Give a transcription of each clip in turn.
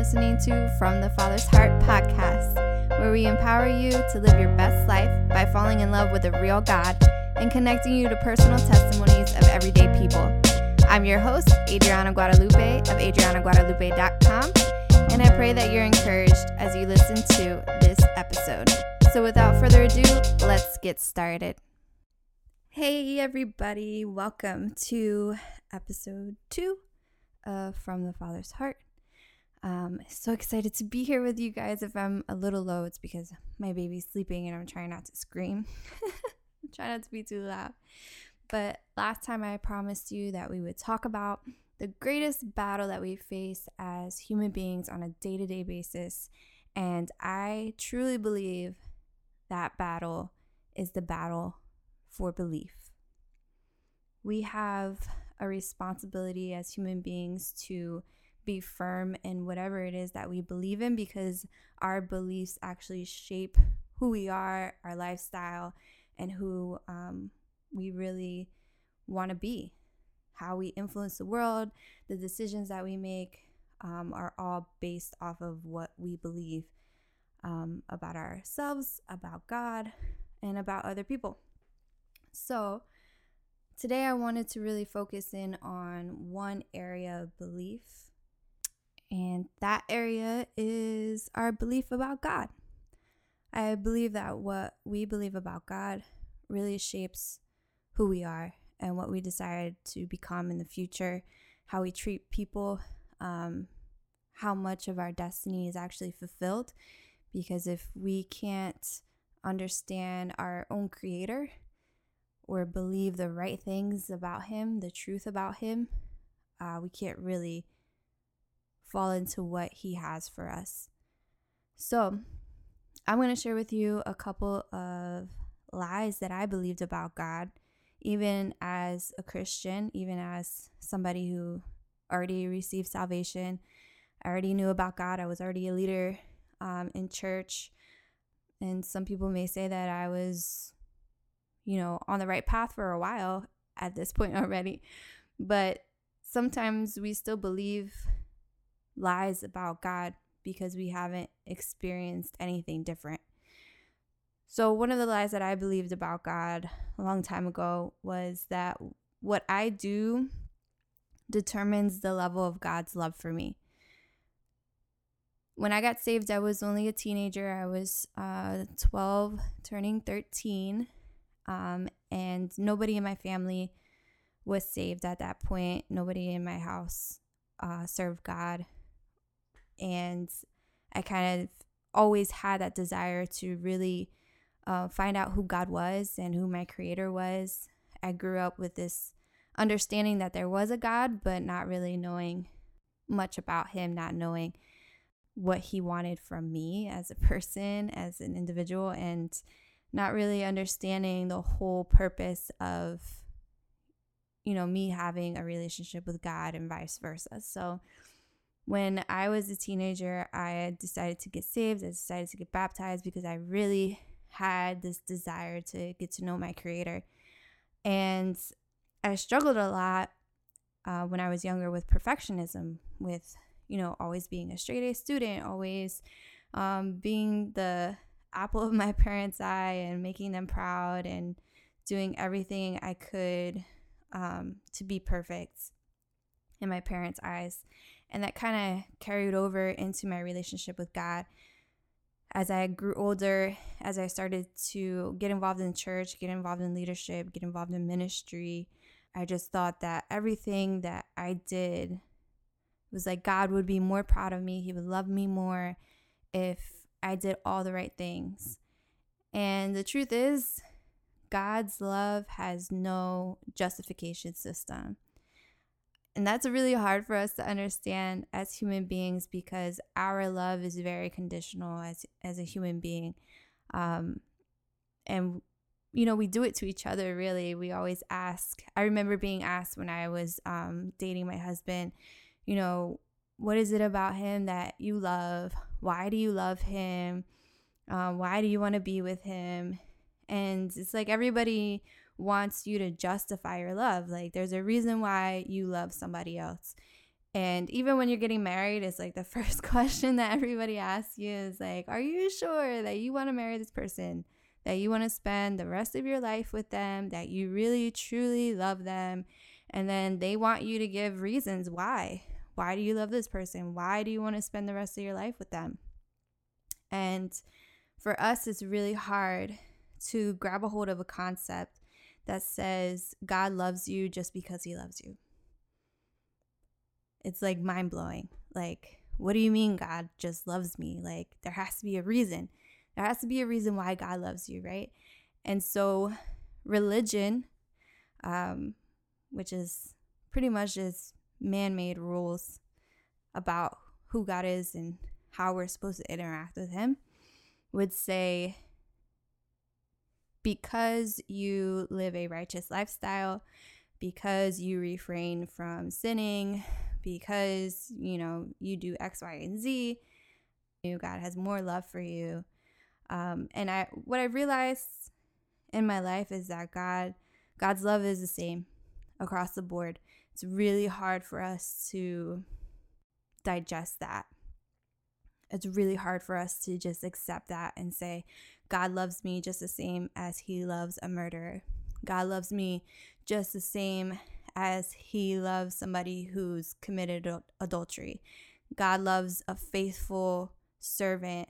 listening to From the Father's Heart podcast, where we empower you to live your best life by falling in love with a real God and connecting you to personal testimonies of everyday people. I'm your host, Adriana Guadalupe of adrianaguadalupe.com, and I pray that you're encouraged as you listen to this episode. So, without further ado, let's get started. Hey, everybody, welcome to episode two of From the Father's Heart. Um, so excited to be here with you guys. If I'm a little low, it's because my baby's sleeping and I'm trying not to scream. Try not to be too loud. But last time I promised you that we would talk about the greatest battle that we face as human beings on a day to day basis. And I truly believe that battle is the battle for belief. We have a responsibility as human beings to be firm in whatever it is that we believe in because our beliefs actually shape who we are, our lifestyle, and who um, we really want to be. How we influence the world, the decisions that we make um, are all based off of what we believe um, about ourselves, about God, and about other people. So, today I wanted to really focus in on one area of belief and that area is our belief about God. I believe that what we believe about God really shapes who we are and what we decide to become in the future, how we treat people, um, how much of our destiny is actually fulfilled. Because if we can't understand our own creator or believe the right things about him, the truth about him, uh, we can't really fall into what He has for us. So, I'm going to share with you a couple of lies that I believed about God, even as a Christian, even as somebody who already received salvation. I already knew about God. I was already a leader um, in church. And some people may say that I was, you know, on the right path for a while at this point already. But sometimes we still believe lies about God because we haven't experienced anything different. So, one of the lies that I believed about God a long time ago was that what I do determines the level of God's love for me. When I got saved, I was only a teenager. I was uh, 12, turning 13. Um, and nobody in my family was saved at that point. Nobody in my house uh, served God and I kind of always had that desire to really uh, find out who God was and who my creator was. I grew up with this understanding that there was a God, but not really knowing much about him, not knowing what he wanted from me as a person, as an individual, and not really understanding the whole purpose of, you know, me having a relationship with God and vice versa. So, when I was a teenager, I decided to get saved. I decided to get baptized because I really had this desire to get to know my Creator. And I struggled a lot uh, when I was younger with perfectionism, with, you know, always being a straight A student, always um, being the apple of my parents' eye and making them proud and doing everything I could um, to be perfect in my parents' eyes. And that kind of carried over into my relationship with God. As I grew older, as I started to get involved in church, get involved in leadership, get involved in ministry, I just thought that everything that I did was like God would be more proud of me. He would love me more if I did all the right things. And the truth is, God's love has no justification system. And that's really hard for us to understand as human beings because our love is very conditional as as a human being. Um, and you know, we do it to each other really. We always ask. I remember being asked when I was um, dating my husband, you know, what is it about him that you love? Why do you love him? Um, why do you want to be with him? And it's like everybody wants you to justify your love. Like there's a reason why you love somebody else. And even when you're getting married, it's like the first question that everybody asks you is like, Are you sure that you want to marry this person? That you want to spend the rest of your life with them? That you really, truly love them? And then they want you to give reasons why. Why do you love this person? Why do you want to spend the rest of your life with them? And for us, it's really hard to grab a hold of a concept that says God loves you just because he loves you. It's like mind blowing. Like, what do you mean God just loves me? Like, there has to be a reason. There has to be a reason why God loves you, right? And so, religion, um, which is pretty much just man made rules about who God is and how we're supposed to interact with Him, would say because you live a righteous lifestyle, because you refrain from sinning, because you know you do X, Y, and Z, you God has more love for you. Um, and I, what I've realized in my life is that God, God's love is the same across the board. It's really hard for us to digest that. It's really hard for us to just accept that and say, God loves me just the same as he loves a murderer. God loves me just the same as he loves somebody who's committed adultery. God loves a faithful servant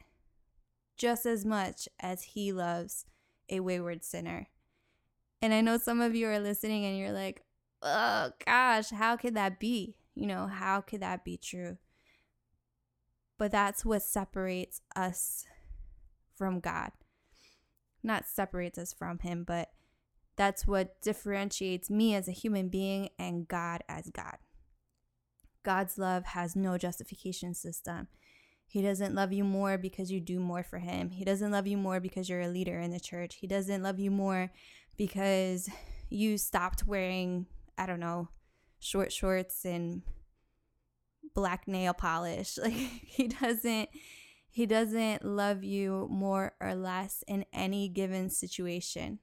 just as much as he loves a wayward sinner. And I know some of you are listening and you're like, oh gosh, how could that be? You know, how could that be true? But that's what separates us from God. Not separates us from Him, but that's what differentiates me as a human being and God as God. God's love has no justification system. He doesn't love you more because you do more for him. He doesn't love you more because you're a leader in the church. He doesn't love you more because you stopped wearing I don't know, short shorts and black nail polish. Like he doesn't he doesn't love you more or less in any given situation.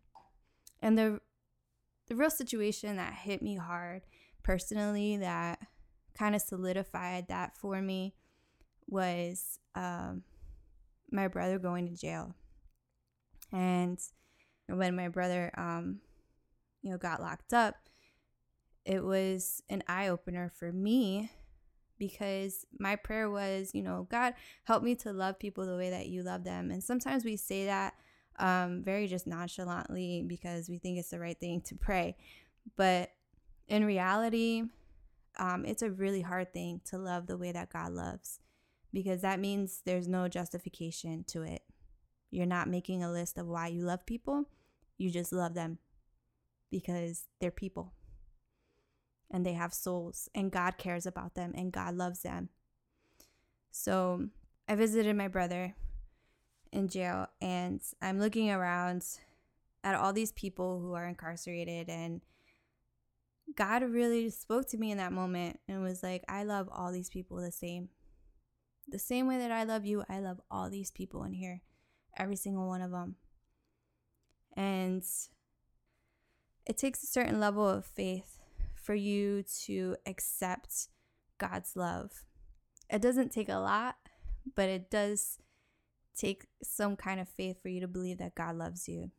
And the the real situation that hit me hard personally that kind of solidified that for me was um, my brother going to jail. And when my brother um, you know got locked up, it was an eye opener for me because my prayer was, you know, God, help me to love people the way that you love them. And sometimes we say that um, very just nonchalantly because we think it's the right thing to pray. But in reality, um, it's a really hard thing to love the way that God loves because that means there's no justification to it. You're not making a list of why you love people, you just love them because they're people and they have souls and God cares about them and God loves them. So I visited my brother in jail and I'm looking around at all these people who are incarcerated and God really spoke to me in that moment and was like, I love all these people the same. The same way that I love you, I love all these people in here, every single one of them. And it takes a certain level of faith for you to accept God's love. It doesn't take a lot, but it does take some kind of faith for you to believe that God loves you.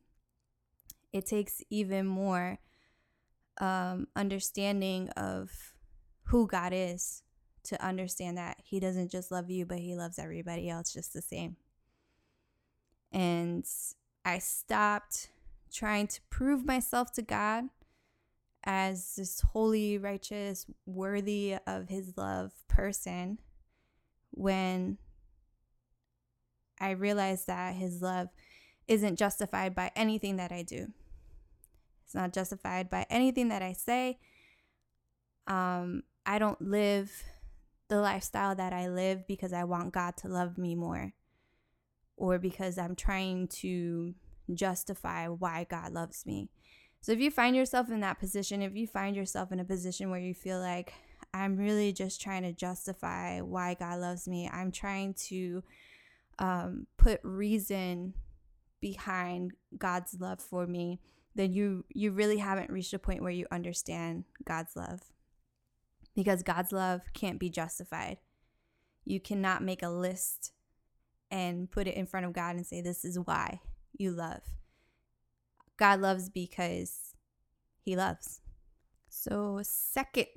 It takes even more um, understanding of who God is to understand that He doesn't just love you, but He loves everybody else just the same. And I stopped trying to prove myself to God as this holy, righteous, worthy of his love person when I realized that his love isn't justified by anything that I do. It's not justified by anything that I say. Um, I don't live the lifestyle that I live because I want God to love me more or because I'm trying to justify why God loves me. So if you find yourself in that position, if you find yourself in a position where you feel like I'm really just trying to justify why God loves me, I'm trying to um, put reason behind God's love for me, then you you really haven't reached a point where you understand God's love. because God's love can't be justified. You cannot make a list and put it in front of God and say, This is why you love. God loves because He loves. So, second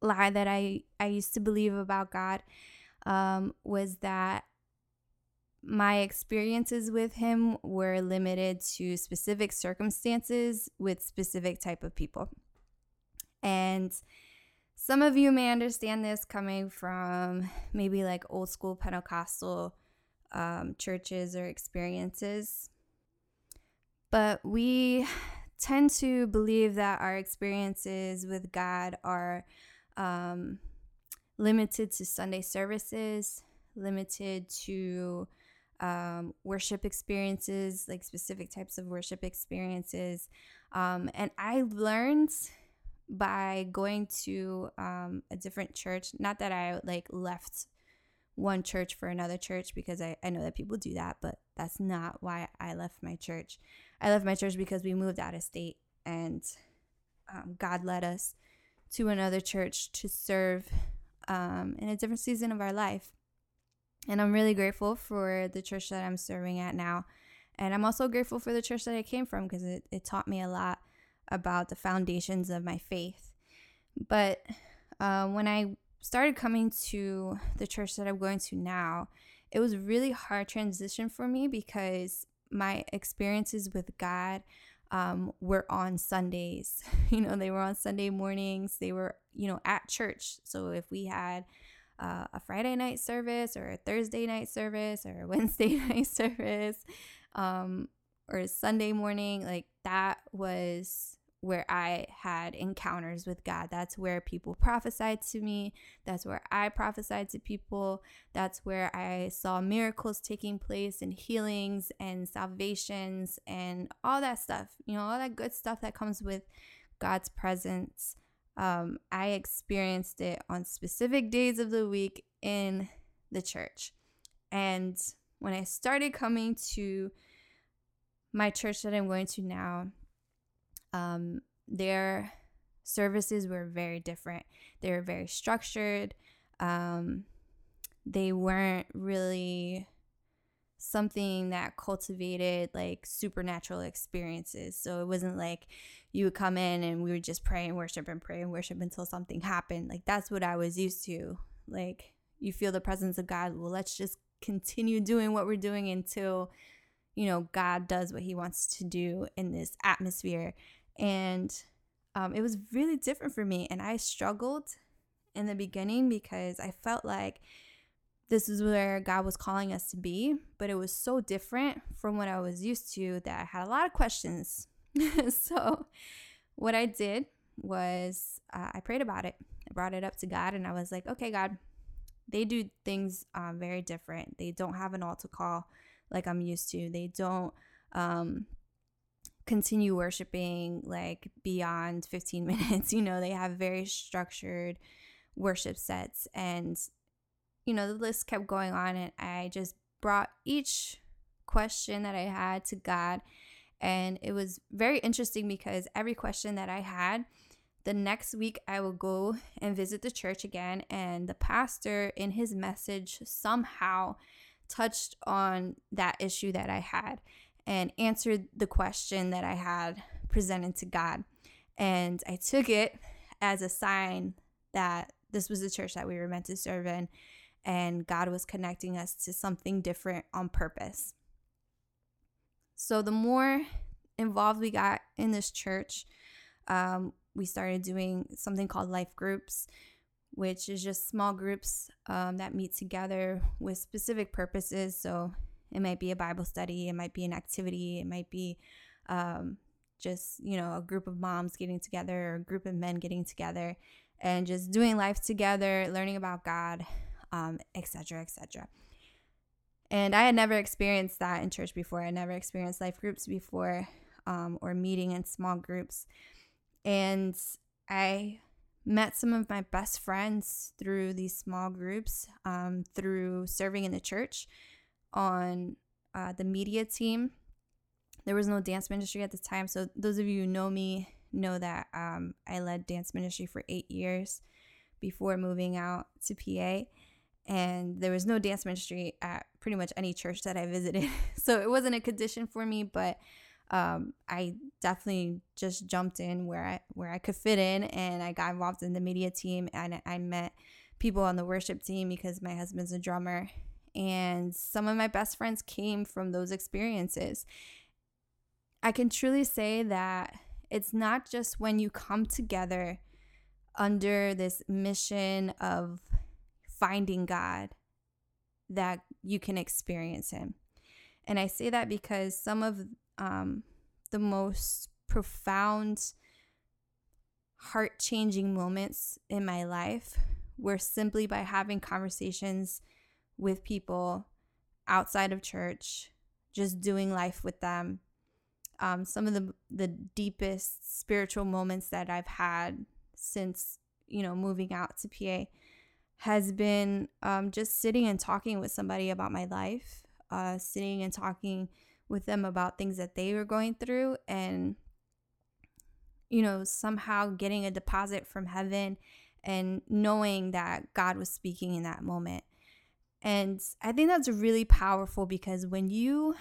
lie that I, I used to believe about God um, was that my experiences with him were limited to specific circumstances with specific type of people and some of you may understand this coming from maybe like old school pentecostal um, churches or experiences but we tend to believe that our experiences with god are um, limited to sunday services limited to um, worship experiences, like specific types of worship experiences. Um, and I learned by going to um, a different church, not that I like left one church for another church because I, I know that people do that, but that's not why I left my church. I left my church because we moved out of state and um, God led us to another church to serve um, in a different season of our life. And I'm really grateful for the church that I'm serving at now. And I'm also grateful for the church that I came from because it, it taught me a lot about the foundations of my faith. But uh, when I started coming to the church that I'm going to now, it was really hard transition for me because my experiences with God um, were on Sundays. You know, they were on Sunday mornings. They were, you know, at church. So if we had uh, a Friday night service or a Thursday night service or a Wednesday night service um, or a Sunday morning. Like that was where I had encounters with God. That's where people prophesied to me. That's where I prophesied to people. That's where I saw miracles taking place and healings and salvations and all that stuff. You know, all that good stuff that comes with God's presence um, I experienced it on specific days of the week in the church. And when I started coming to my church that I'm going to now, um, their services were very different. They were very structured. Um, they weren't really something that cultivated like supernatural experiences. So it wasn't like you would come in and we would just pray and worship and pray and worship until something happened. Like that's what I was used to. Like you feel the presence of God. Well, let's just continue doing what we're doing until you know God does what he wants to do in this atmosphere. And um, it was really different for me and I struggled in the beginning because I felt like this is where God was calling us to be, but it was so different from what I was used to that I had a lot of questions. so, what I did was uh, I prayed about it. I brought it up to God and I was like, okay, God, they do things um, very different. They don't have an altar call like I'm used to, they don't um, continue worshiping like beyond 15 minutes. You know, they have very structured worship sets and you know, the list kept going on, and I just brought each question that I had to God. And it was very interesting because every question that I had, the next week I would go and visit the church again. And the pastor, in his message, somehow touched on that issue that I had and answered the question that I had presented to God. And I took it as a sign that this was the church that we were meant to serve in and God was connecting us to something different on purpose. So, the more involved we got in this church, um, we started doing something called life groups, which is just small groups um, that meet together with specific purposes. So, it might be a Bible study, it might be an activity, it might be um, just, you know, a group of moms getting together or a group of men getting together and just doing life together, learning about God, um, etc., etc. And I had never experienced that in church before. I never experienced life groups before um, or meeting in small groups. And I met some of my best friends through these small groups, um, through serving in the church on uh, the media team. There was no dance ministry at the time. So, those of you who know me know that um, I led dance ministry for eight years before moving out to PA. And there was no dance ministry at pretty much any church that I visited. so it wasn't a condition for me, but um, I definitely just jumped in where I where I could fit in, and I got involved in the media team, and I met people on the worship team because my husband's a drummer, and some of my best friends came from those experiences. I can truly say that it's not just when you come together under this mission of finding God that you can experience Him. And I say that because some of um, the most profound, heart changing moments in my life were simply by having conversations with people outside of church, just doing life with them. Um, some of the the deepest spiritual moments that I've had since you know moving out to PA has been um, just sitting and talking with somebody about my life, uh, sitting and talking with them about things that they were going through, and you know somehow getting a deposit from heaven and knowing that God was speaking in that moment. And I think that's really powerful because when you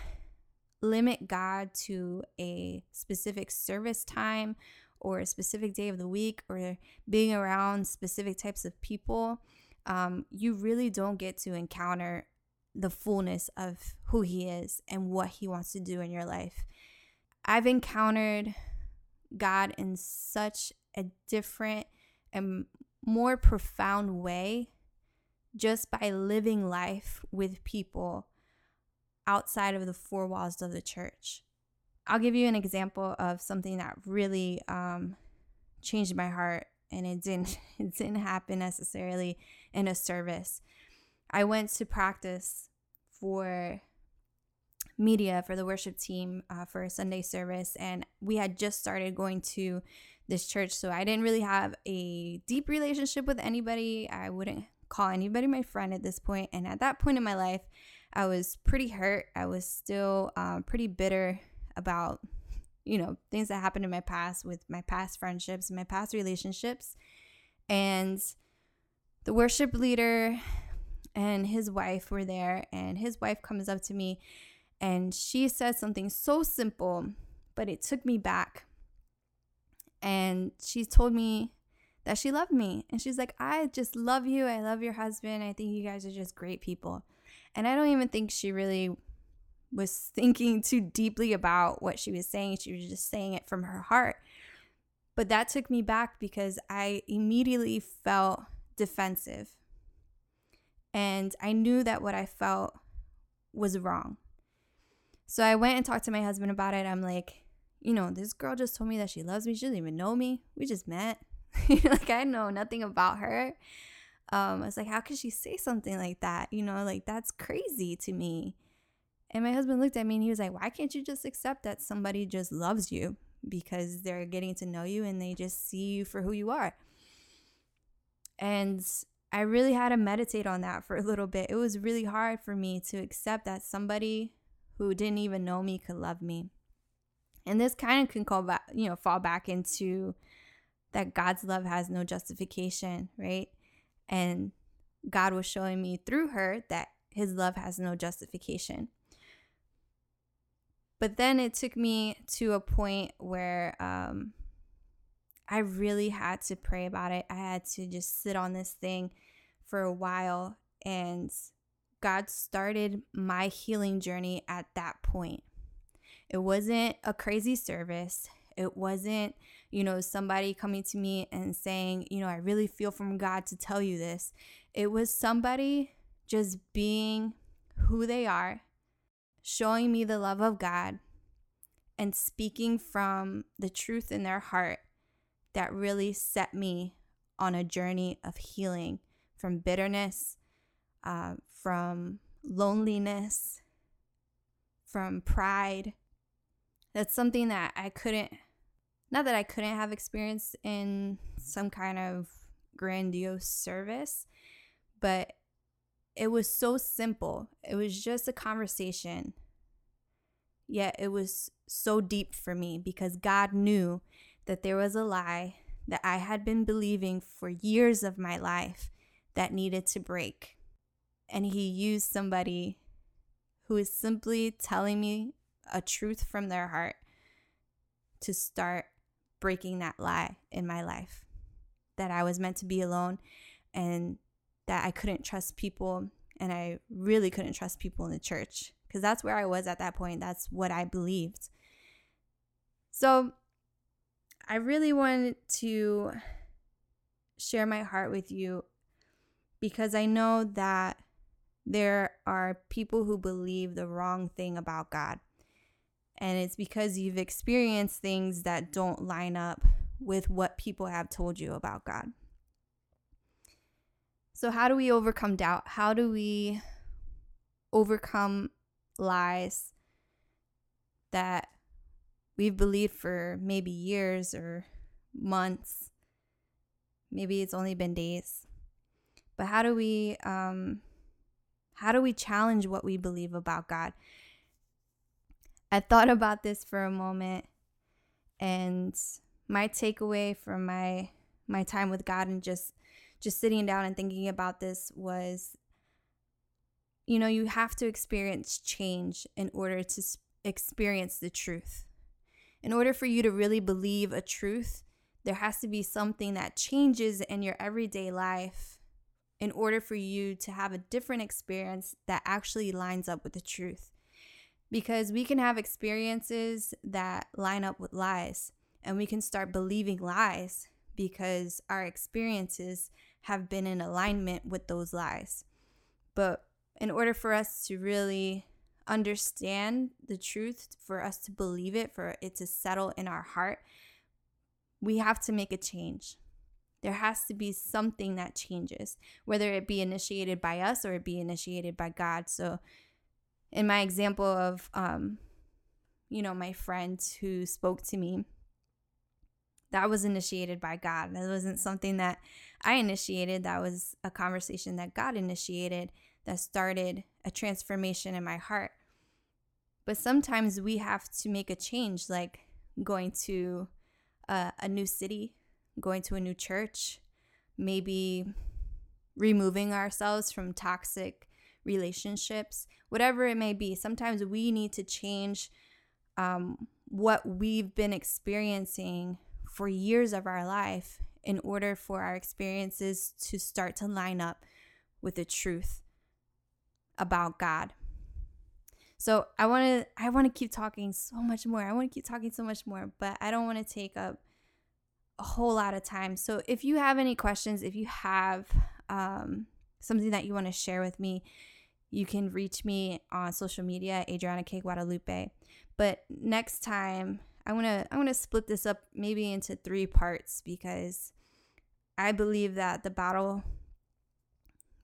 limit God to a specific service time or a specific day of the week or being around specific types of people, um, you really don't get to encounter the fullness of who He is and what He wants to do in your life. I've encountered God in such a different and more profound way just by living life with people outside of the four walls of the church. I'll give you an example of something that really um, changed my heart, and it didn't it didn't happen necessarily in a service. I went to practice for media for the worship team uh, for a Sunday service, and we had just started going to this church, so I didn't really have a deep relationship with anybody. I wouldn't call anybody my friend at this point, and at that point in my life, I was pretty hurt. I was still um, pretty bitter about, you know, things that happened in my past with my past friendships, my past relationships. And the worship leader and his wife were there, and his wife comes up to me and she said something so simple, but it took me back. And she told me that she loved me. And she's like, I just love you. I love your husband. I think you guys are just great people. And I don't even think she really was thinking too deeply about what she was saying. She was just saying it from her heart. But that took me back because I immediately felt defensive. And I knew that what I felt was wrong. So I went and talked to my husband about it. I'm like, you know, this girl just told me that she loves me. She doesn't even know me. We just met. like I know nothing about her um, I was like, how could she say something like that? You know, like that's crazy to me. And my husband looked at me and he was like, why can't you just accept that somebody just loves you because they're getting to know you and they just see you for who you are? And I really had to meditate on that for a little bit. It was really hard for me to accept that somebody who didn't even know me could love me. And this kind of can call back, you know, fall back into that God's love has no justification, right? And God was showing me through her that his love has no justification. But then it took me to a point where um, I really had to pray about it. I had to just sit on this thing for a while. And God started my healing journey at that point. It wasn't a crazy service. It wasn't, you know, somebody coming to me and saying, you know, I really feel from God to tell you this. It was somebody just being who they are, showing me the love of God, and speaking from the truth in their heart that really set me on a journey of healing from bitterness, uh, from loneliness, from pride. That's something that I couldn't not that I couldn't have experienced in some kind of grandiose service, but it was so simple. It was just a conversation. Yet it was so deep for me because God knew that there was a lie that I had been believing for years of my life that needed to break. And he used somebody who is simply telling me a truth from their heart to start breaking that lie in my life that I was meant to be alone and that I couldn't trust people and I really couldn't trust people in the church because that's where I was at that point. That's what I believed. So I really wanted to share my heart with you because I know that there are people who believe the wrong thing about God. And it's because you've experienced things that don't line up with what people have told you about God. So, how do we overcome doubt? How do we overcome lies that we've believed for maybe years or months? Maybe it's only been days. But how do we um, how do we challenge what we believe about God? I thought about this for a moment and my takeaway from my my time with God and just just sitting down and thinking about this was you know, you have to experience change in order to experience the truth. In order for you to really believe a truth, there has to be something that changes in your everyday life in order for you to have a different experience that actually lines up with the truth. Because we can have experiences that line up with lies, and we can start believing lies because our experiences have been in alignment with those lies. But in order for us to really understand the truth, for us to believe it, for it to settle in our heart, we have to make a change there has to be something that changes, whether it be initiated by us or it be initiated by God. So, in my example of, um, you know, my friend who spoke to me, that was initiated by God. That wasn't something that I initiated. That was a conversation that God initiated that started a transformation in my heart. But sometimes we have to make a change, like going to a, a new city going to a new church, maybe removing ourselves from toxic relationships, whatever it may be. Sometimes we need to change um, what we've been experiencing for years of our life in order for our experiences to start to line up with the truth about God. So I want to I want to keep talking so much more. I want to keep talking so much more, but I don't want to take up a whole lot of time. So if you have any questions, if you have um, something that you want to share with me, you can reach me on social media, Adriana K Guadalupe. But next time, I want to I want to split this up maybe into three parts because I believe that the battle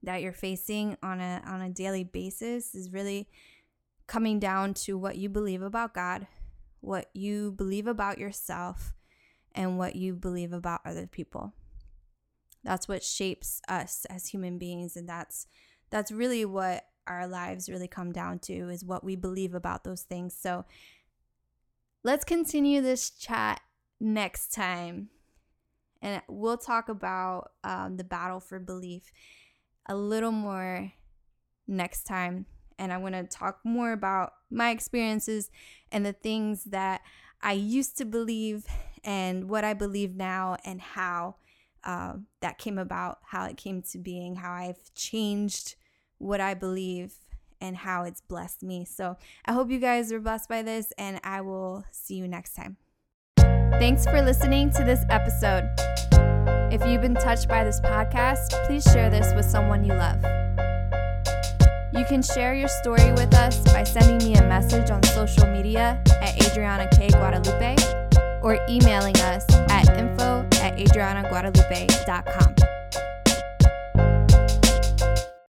that you're facing on a on a daily basis is really coming down to what you believe about God, what you believe about yourself, and what you believe about other people. That's what shapes us as human beings and that's that's really what our lives really come down to is what we believe about those things. So let's continue this chat next time. And we'll talk about um, the battle for belief a little more next time. And I want to talk more about my experiences and the things that I used to believe and what I believe now and how uh, that came about, how it came to being, how I've changed what I believe and how it's blessed me. So I hope you guys are blessed by this, and I will see you next time. Thanks for listening to this episode. If you've been touched by this podcast, please share this with someone you love. You can share your story with us by sending me a message on social media at Adriana K. Guadalupe or emailing us at info at adrianaguadalupe.com.